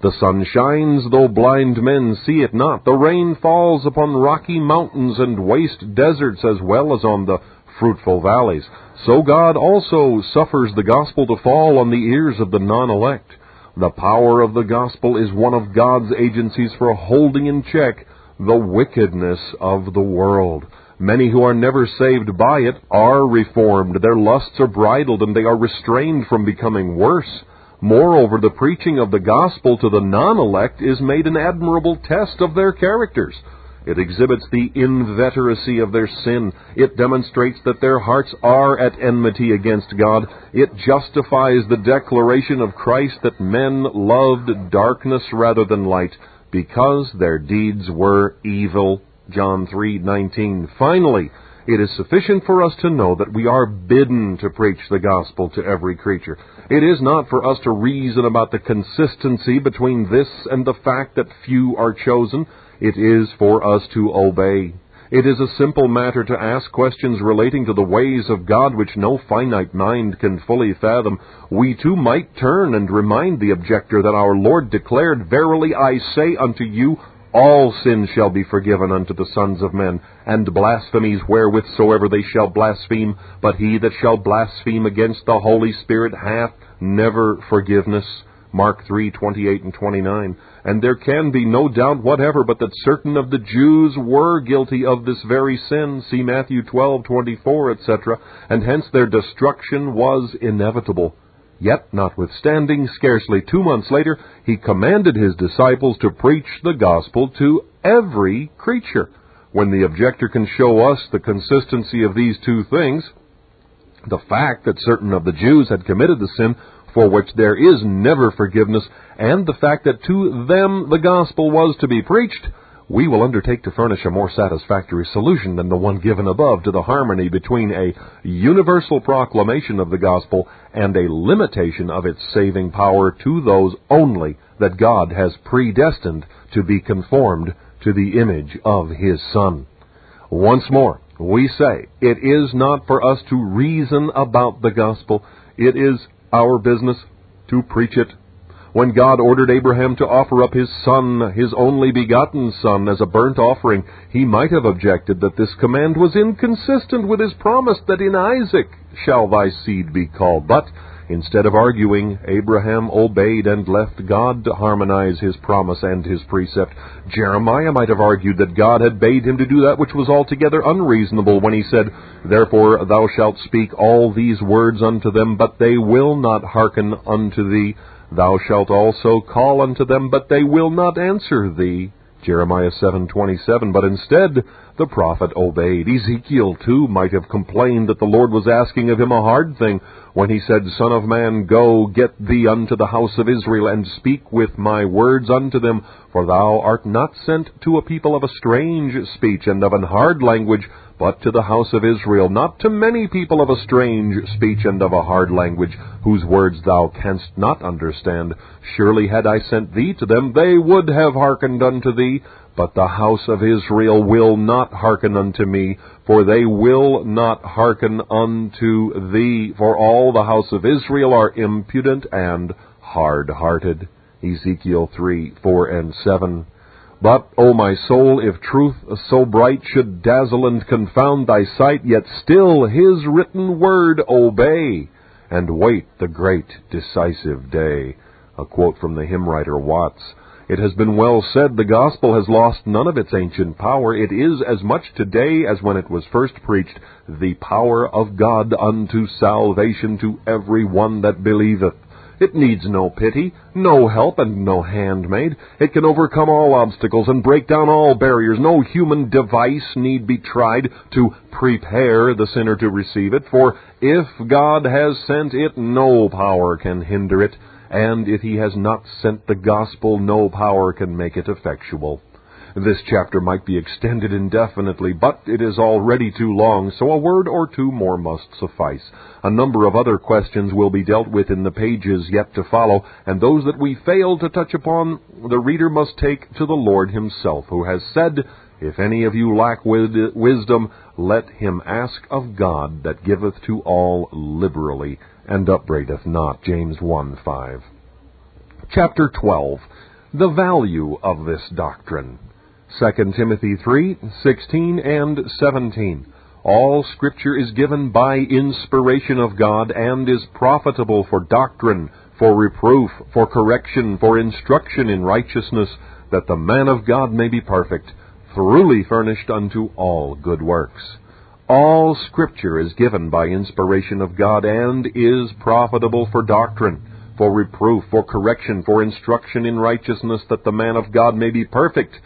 The sun shines, though blind men see it not. The rain falls upon rocky mountains and waste deserts as well as on the fruitful valleys. So God also suffers the gospel to fall on the ears of the non-elect. The power of the gospel is one of God's agencies for holding in check the wickedness of the world. Many who are never saved by it are reformed. Their lusts are bridled and they are restrained from becoming worse. Moreover, the preaching of the gospel to the non-elect is made an admirable test of their characters. It exhibits the inveteracy of their sin. It demonstrates that their hearts are at enmity against God. It justifies the declaration of Christ that men loved darkness rather than light because their deeds were evil. John 3:19. Finally, it is sufficient for us to know that we are bidden to preach the gospel to every creature. It is not for us to reason about the consistency between this and the fact that few are chosen. It is for us to obey. It is a simple matter to ask questions relating to the ways of God which no finite mind can fully fathom. We too might turn and remind the objector that our Lord declared, Verily I say unto you, all sins shall be forgiven unto the sons of men, and blasphemies wherewith soever they shall blaspheme, but he that shall blaspheme against the Holy Spirit hath never forgiveness. Mark 3:28 and 29. And there can be no doubt whatever but that certain of the Jews were guilty of this very sin, see Matthew 12:24, etc., and hence their destruction was inevitable. Yet, notwithstanding, scarcely two months later, he commanded his disciples to preach the gospel to every creature. When the objector can show us the consistency of these two things, the fact that certain of the Jews had committed the sin for which there is never forgiveness, and the fact that to them the gospel was to be preached, we will undertake to furnish a more satisfactory solution than the one given above to the harmony between a universal proclamation of the gospel and a limitation of its saving power to those only that God has predestined to be conformed to the image of His Son. Once more, we say, it is not for us to reason about the gospel. It is our business to preach it when God ordered Abraham to offer up his son, his only begotten son, as a burnt offering, he might have objected that this command was inconsistent with his promise that in Isaac shall thy seed be called. But instead of arguing, Abraham obeyed and left God to harmonize his promise and his precept. Jeremiah might have argued that God had bade him to do that which was altogether unreasonable when he said, Therefore thou shalt speak all these words unto them, but they will not hearken unto thee. Thou shalt also call unto them, but they will not answer thee. Jeremiah 7:27 but instead the prophet obeyed. Ezekiel too might have complained that the Lord was asking of him a hard thing when he said, Son of man, go, get thee unto the house of Israel, and speak with my words unto them, for thou art not sent to a people of a strange speech and of an hard language, but to the house of Israel, not to many people of a strange speech and of a hard language, whose words thou canst not understand. Surely had I sent thee to them, they would have hearkened unto thee. But the house of Israel will not hearken unto me, for they will not hearken unto thee. For all the house of Israel are impudent and hard-hearted. Ezekiel 3, 4, and 7. But, O my soul, if truth so bright should dazzle and confound thy sight, yet still his written word obey, and wait the great decisive day. A quote from the hymn writer Watts. It has been well said, the gospel has lost none of its ancient power. It is as much today as when it was first preached, the power of God unto salvation to every one that believeth. It needs no pity, no help, and no handmaid. It can overcome all obstacles and break down all barriers. No human device need be tried to prepare the sinner to receive it, for if God has sent it, no power can hinder it, and if he has not sent the gospel, no power can make it effectual. This chapter might be extended indefinitely, but it is already too long, so a word or two more must suffice. A number of other questions will be dealt with in the pages yet to follow, and those that we fail to touch upon, the reader must take to the Lord himself, who has said, If any of you lack wisdom, let him ask of God that giveth to all liberally, and upbraideth not. James 1 5. Chapter 12 The Value of this Doctrine. 2 Timothy 3:16 and 17. All scripture is given by inspiration of God and is profitable for doctrine, for reproof, for correction, for instruction in righteousness, that the man of God may be perfect, thoroughly furnished unto all good works. All scripture is given by inspiration of God and is profitable for doctrine, for reproof, for correction, for instruction in righteousness, that the man of God may be perfect,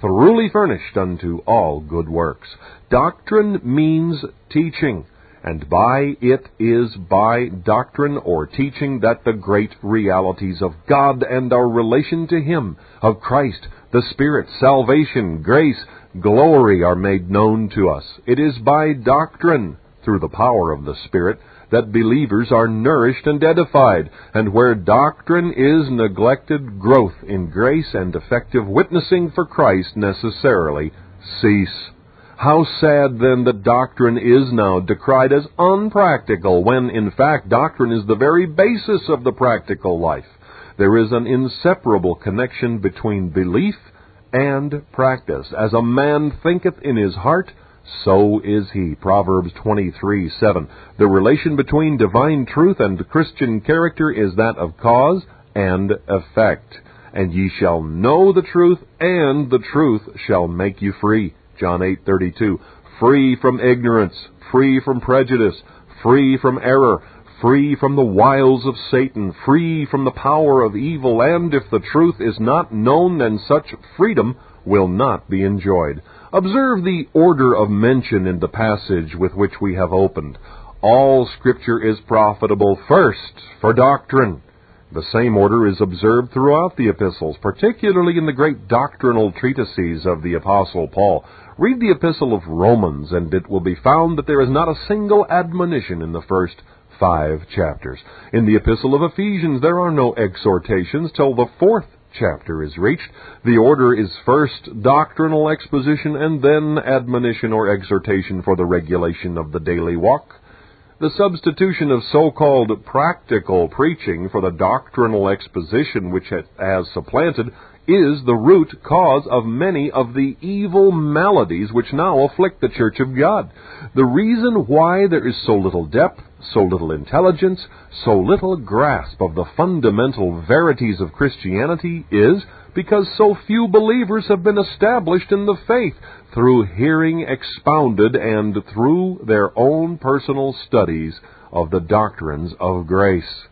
thoroughly furnished unto all good works. Doctrine means teaching, and by it is by doctrine or teaching that the great realities of God and our relation to Him, of Christ, the Spirit, salvation, grace, glory are made known to us. It is by doctrine, through the power of the Spirit, that believers are nourished and edified, and where doctrine is neglected, growth in grace and effective witnessing for Christ necessarily cease. How sad then that doctrine is now decried as unpractical, when in fact doctrine is the very basis of the practical life. There is an inseparable connection between belief and practice. As a man thinketh in his heart, so is he. Proverbs 23 7. The relation between divine truth and Christian character is that of cause and effect. And ye shall know the truth, and the truth shall make you free. John 8:32. Free from ignorance, free from prejudice, free from error, free from the wiles of Satan, free from the power of evil, and if the truth is not known, then such freedom will not be enjoyed. Observe the order of mention in the passage with which we have opened. All Scripture is profitable first for doctrine. The same order is observed throughout the epistles, particularly in the great doctrinal treatises of the Apostle Paul. Read the epistle of Romans, and it will be found that there is not a single admonition in the first five chapters. In the Epistle of Ephesians, there are no exhortations till the fourth chapter is reached. The order is first doctrinal exposition and then admonition or exhortation for the regulation of the daily walk. The substitution of so-called practical preaching for the doctrinal exposition which it has supplanted is the root cause of many of the evil maladies which now afflict the Church of God. The reason why there is so little depth, so little intelligence, so little grasp of the fundamental verities of Christianity is because so few believers have been established in the faith through hearing expounded and through their own personal studies of the doctrines of grace.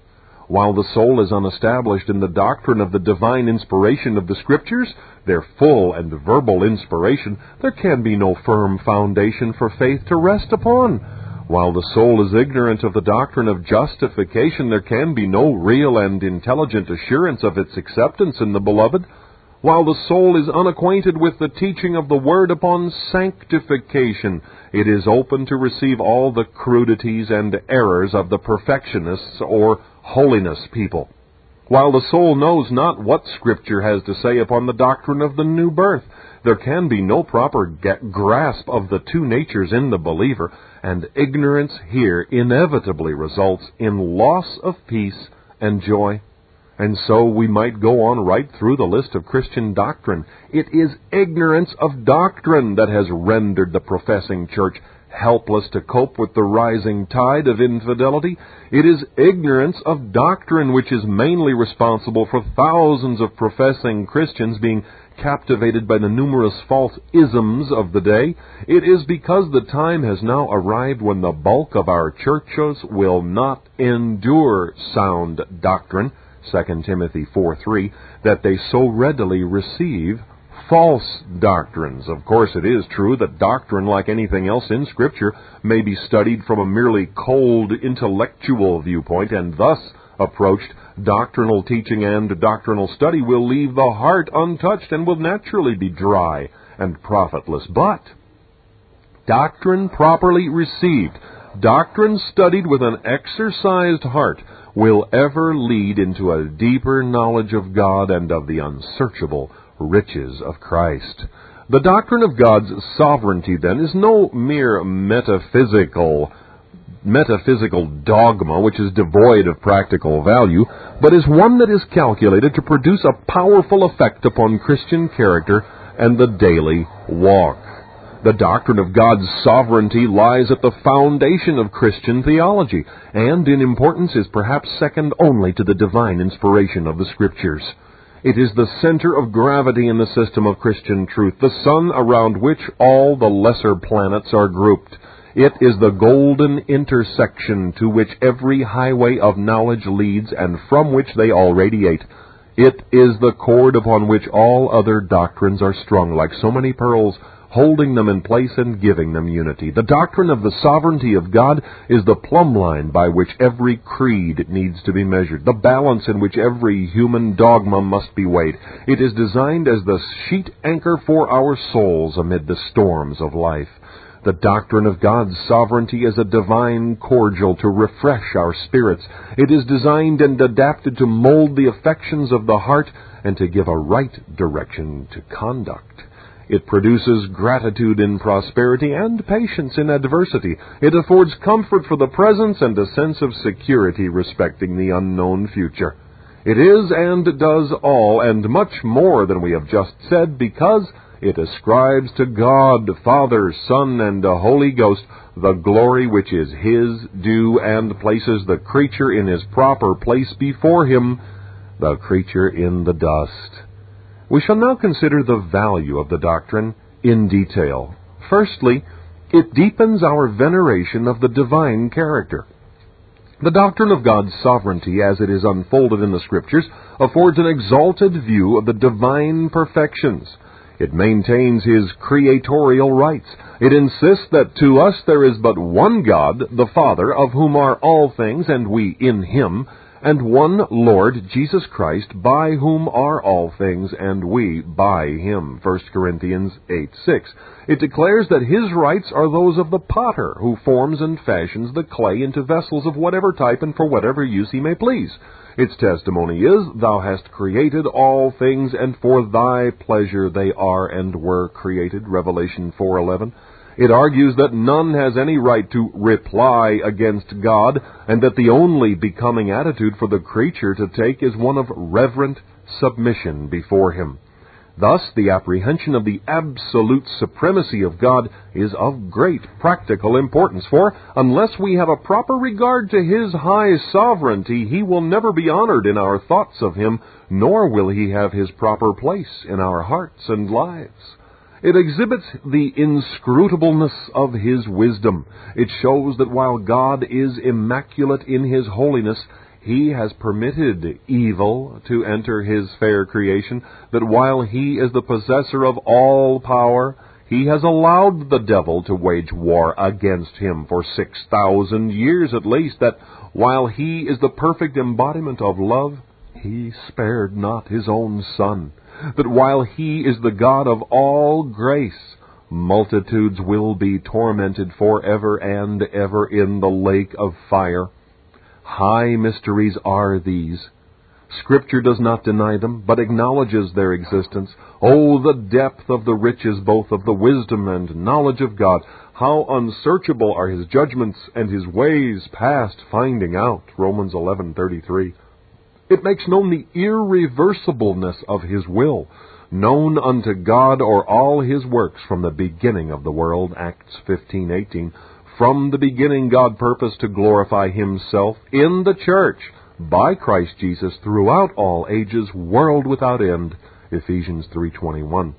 While the soul is unestablished in the doctrine of the divine inspiration of the Scriptures, their full and verbal inspiration, there can be no firm foundation for faith to rest upon. While the soul is ignorant of the doctrine of justification, there can be no real and intelligent assurance of its acceptance in the Beloved. While the soul is unacquainted with the teaching of the Word upon sanctification, it is open to receive all the crudities and errors of the perfectionists or holiness people, while the soul knows not what Scripture has to say upon the doctrine of the new birth. There can be no proper grasp of the two natures in the believer, and ignorance here inevitably results in loss of peace and joy. And so we might go on right through the list of Christian doctrine. It is ignorance of doctrine that has rendered the professing church helpless to cope with the rising tide of infidelity. It is ignorance of doctrine which is mainly responsible for thousands of professing Christians being captivated by the numerous false isms of the day. It is because the time has now arrived when the bulk of our churches will not endure sound doctrine, 2 Timothy 4 3, that they so readily receive false doctrines. Of course, it is true that doctrine, like anything else in Scripture, may be studied from a merely cold intellectual viewpoint, and thus approached, doctrinal teaching and doctrinal study will leave the heart untouched and will naturally be dry and profitless. But doctrine properly received, doctrine studied with an exercised heart, will ever lead into a deeper knowledge of God and of the unsearchable riches of Christ. The doctrine of God's sovereignty, then, is no mere metaphysical metaphysical dogma which is devoid of practical value, but is one that is calculated to produce a powerful effect upon Christian character and the daily walk. The doctrine of God's sovereignty lies at the foundation of Christian theology, and in importance is perhaps second only to the divine inspiration of the Scriptures. It is the center of gravity in the system of Christian truth, the sun around which all the lesser planets are grouped. It is the golden intersection to which every highway of knowledge leads and from which they all radiate. It is the cord upon which all other doctrines are strung, like so many pearls, holding them in place and giving them unity. The doctrine of the sovereignty of God is the plumb line by which every creed needs to be measured, the balance in which every human dogma must be weighed. It is designed as the sheet anchor for our souls amid the storms of life. The doctrine of God's sovereignty is a divine cordial to refresh our spirits. It is designed and adapted to mold the affections of the heart and to give a right direction to conduct. It produces gratitude in prosperity and patience in adversity. It affords comfort for the present and a sense of security respecting the unknown future. It is and does all and much more than we have just said because it ascribes to God, Father, Son, and the Holy Ghost the glory which is His due and places the creature in his proper place before Him, the creature in the dust. We shall now consider the value of the doctrine in detail. Firstly, it deepens our veneration of the divine character. The doctrine of God's sovereignty, as it is unfolded in the Scriptures, affords an exalted view of the divine perfections. It maintains his creatorial rights. It insists that to us there is but one God, the Father, of whom are all things, and we in him, and one Lord, Jesus Christ, by whom are all things, and we by him. 1 Corinthians 8 6. It declares that his rights are those of the potter, who forms and fashions the clay into vessels of whatever type and for whatever use he may please. Its testimony is, Thou hast created all things, and for thy pleasure they are and were created. Revelation 4:11. It argues that none has any right to reply against God, and that the only becoming attitude for the creature to take is one of reverent submission before Him. Thus, the apprehension of the absolute supremacy of God is of great practical importance, for unless we have a proper regard to His high sovereignty, He will never be honored in our thoughts of Him, nor will He have His proper place in our hearts and lives. It exhibits the inscrutableness of His wisdom. It shows that while God is immaculate in His holiness, he has permitted evil to enter his fair creation, that while he is the possessor of all power, he has allowed the devil to wage war against him for six thousand years at least, that while he is the perfect embodiment of love, he spared not his own son, that while he is the God of all grace, multitudes will be tormented for ever and ever in the lake of fire. High mysteries are these. Scripture does not deny them, but acknowledges their existence. Oh, the depth of the riches both of the wisdom and knowledge of God! How unsearchable are his judgments and his ways past finding out. Romans 11:33. It makes known the irreversibleness of his will, known unto God or all his works from the beginning of the world. Acts 15:18. From the beginning, God purposed to glorify Himself in the church by Christ Jesus throughout all ages, world without end. Ephesians 3:21.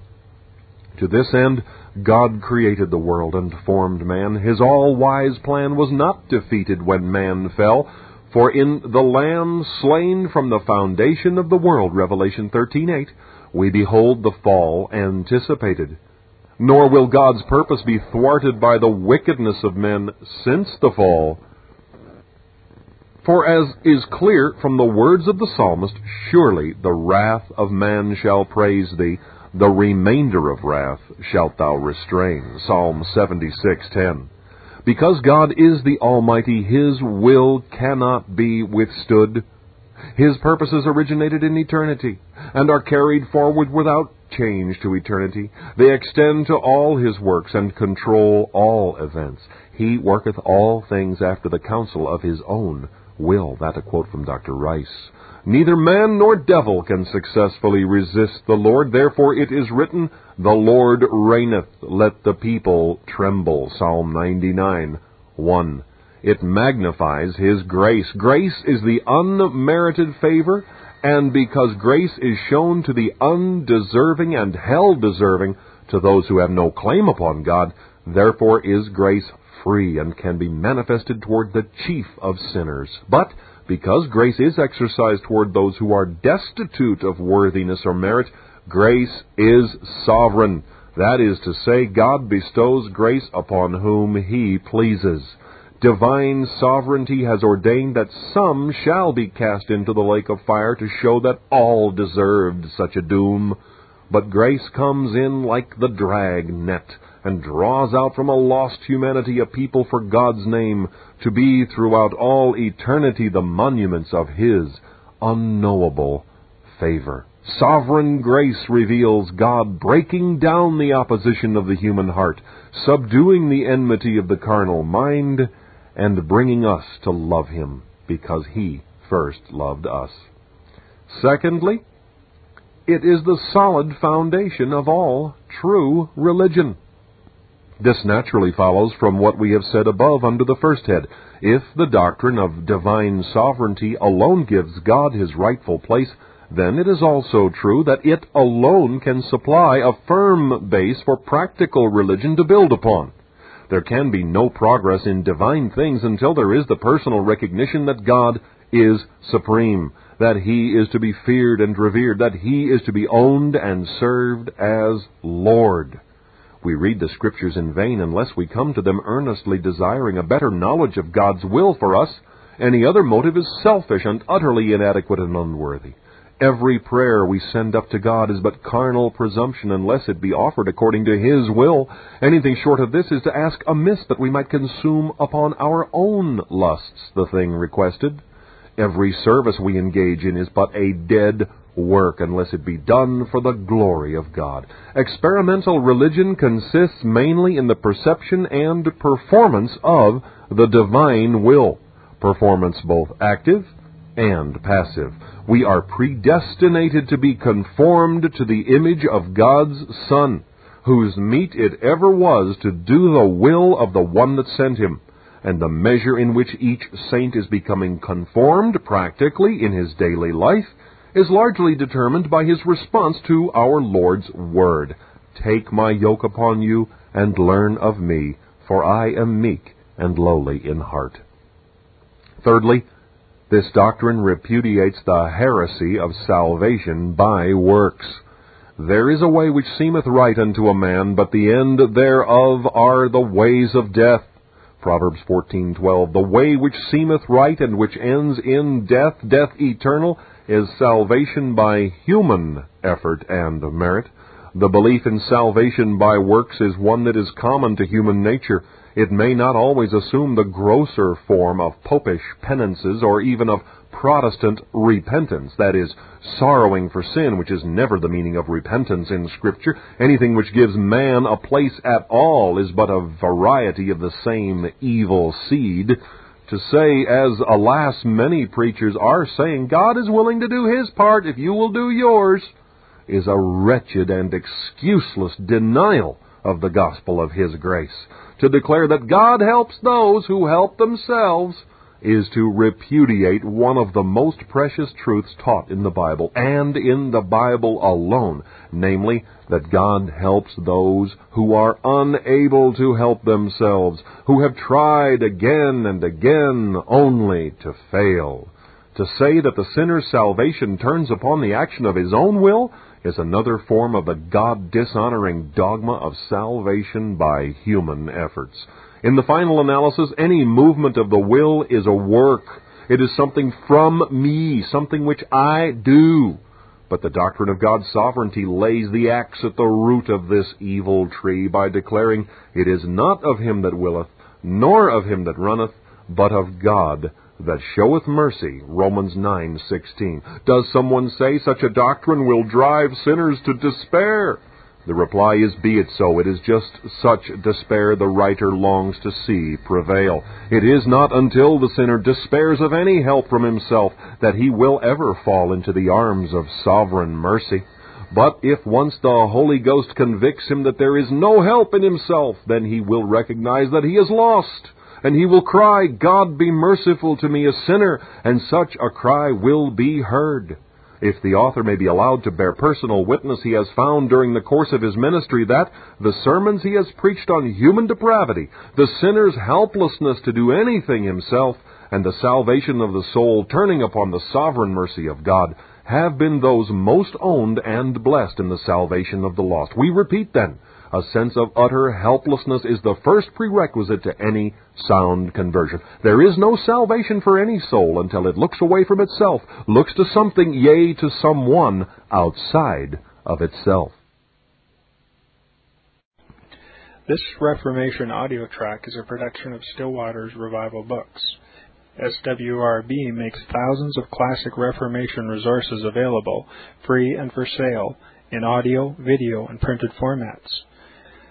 To this end, God created the world and formed man. His all-wise plan was not defeated when man fell, for in the Lamb slain from the foundation of the world, Revelation 13:8, we behold the fall anticipated nor will God's purpose be thwarted by the wickedness of men since the fall. For as is clear from the words of the psalmist, surely the wrath of man shall praise thee, the remainder of wrath shalt thou restrain. Psalm 76:10. Because God is the Almighty, His will cannot be withstood. His purposes originated in eternity and are carried forward without change to eternity. They extend to all his works and control all events. He worketh all things after the counsel of his own will. That a quote from Dr. Rice. Neither man nor devil can successfully resist the Lord. Therefore it is written, The Lord reigneth, let the people tremble. Psalm 99, 1. It magnifies His grace. Grace is the unmerited favor and because grace is shown to the undeserving and hell deserving to those who have no claim upon God, therefore is grace free and can be manifested toward the chief of sinners. But Because grace is exercised toward those who are destitute of worthiness or merit, grace is sovereign. That is to say, God bestows grace upon whom He pleases. Divine sovereignty has ordained that some shall be cast into the lake of fire to show that all deserved such a doom. But grace comes in like the drag net and draws out from a lost humanity a people for God's name to be throughout all eternity the monuments of His unknowable favor. Sovereign grace reveals God breaking down the opposition of the human heart, subduing the enmity of the carnal mind, and bringing us to love Him because He first loved us. Secondly, it is the solid foundation of all true religion. This naturally follows from what we have said above under the first head. If the doctrine of divine sovereignty alone gives God his rightful place, then it is also true that it alone can supply a firm base for practical religion to build upon. There can be no progress in divine things until there is the personal recognition that God is supreme, that He is to be feared and revered, that He is to be owned and served as Lord. We read the Scriptures in vain unless we come to them earnestly desiring a better knowledge of God's will for us. Any other motive is selfish and utterly inadequate and unworthy. Every prayer we send up to God is but carnal presumption unless it be offered according to His will. Anything short of this is to ask amiss that we might consume upon our own lusts the thing requested. Every service we engage in is but a dead work unless it be done for the glory of God. Experimental religion consists mainly in the perception and performance of the divine will, performance both active and passive. We are predestinated to be conformed to the image of God's Son, whose meat it ever was to do the will of the one that sent him and the measure in which each saint is becoming conformed practically in his daily life is largely determined by his response to our Lord's word. Take my yoke upon you and learn of me, for I am meek and lowly in heart. Thirdly, this doctrine repudiates the heresy of salvation by works. There is a way which seemeth right unto a man, but the end thereof are the ways of death. Proverbs 14:12 The way which seemeth right and which ends in death, death eternal, is salvation by human effort and merit. The belief in salvation by works is one that is common to human nature. It may not always assume the grosser form of popish penances or even of Protestant repentance, that is, sorrowing for sin, which is never the meaning of repentance in Scripture. Anything which gives man a place at all is but a variety of the same evil seed to say, as alas, many preachers are saying, God is willing to do His part if you will do yours, is a wretched and excuseless denial of the gospel of His grace. To declare that God helps those who help themselves is to repudiate one of the most precious truths taught in the Bible, and in the Bible alone, namely, that God helps those who are unable to help themselves, who have tried again and again only to fail. To say that the sinner's salvation turns upon the action of his own will is another form of the God dishonoring dogma of salvation by human efforts. In the final analysis, any movement of the will is a work. It is something from me, something which I do. But the doctrine of God's sovereignty lays the axe at the root of this evil tree by declaring, It is not of him that willeth, nor of him that runneth, but of God that showeth mercy. Romans 9:16. Does someone say such a doctrine will drive sinners to despair? The reply is, Be it so. It is just such despair the writer longs to see prevail. It is not until the sinner despairs of any help from himself that he will ever fall into the arms of sovereign mercy. But if once the Holy Ghost convicts him that there is no help in himself, then he will recognize that he is lost, and he will cry, God be merciful to me, a sinner, and such a cry will be heard. If the author may be allowed to bear personal witness, he has found during the course of his ministry that the sermons he has preached on human depravity, the sinner's helplessness to do anything himself, and the salvation of the soul turning upon the sovereign mercy of God, have been those most owned and blessed in the salvation of the lost. We repeat then, a sense of utter helplessness is the first prerequisite to any sound conversion. There is no salvation for any soul until it looks away from itself, looks to something, yea, to someone outside of itself. This Reformation audio track is a production of Still Waters Revival Books. SWRB makes thousands of classic Reformation resources available, free and for sale, in audio, video, and printed formats.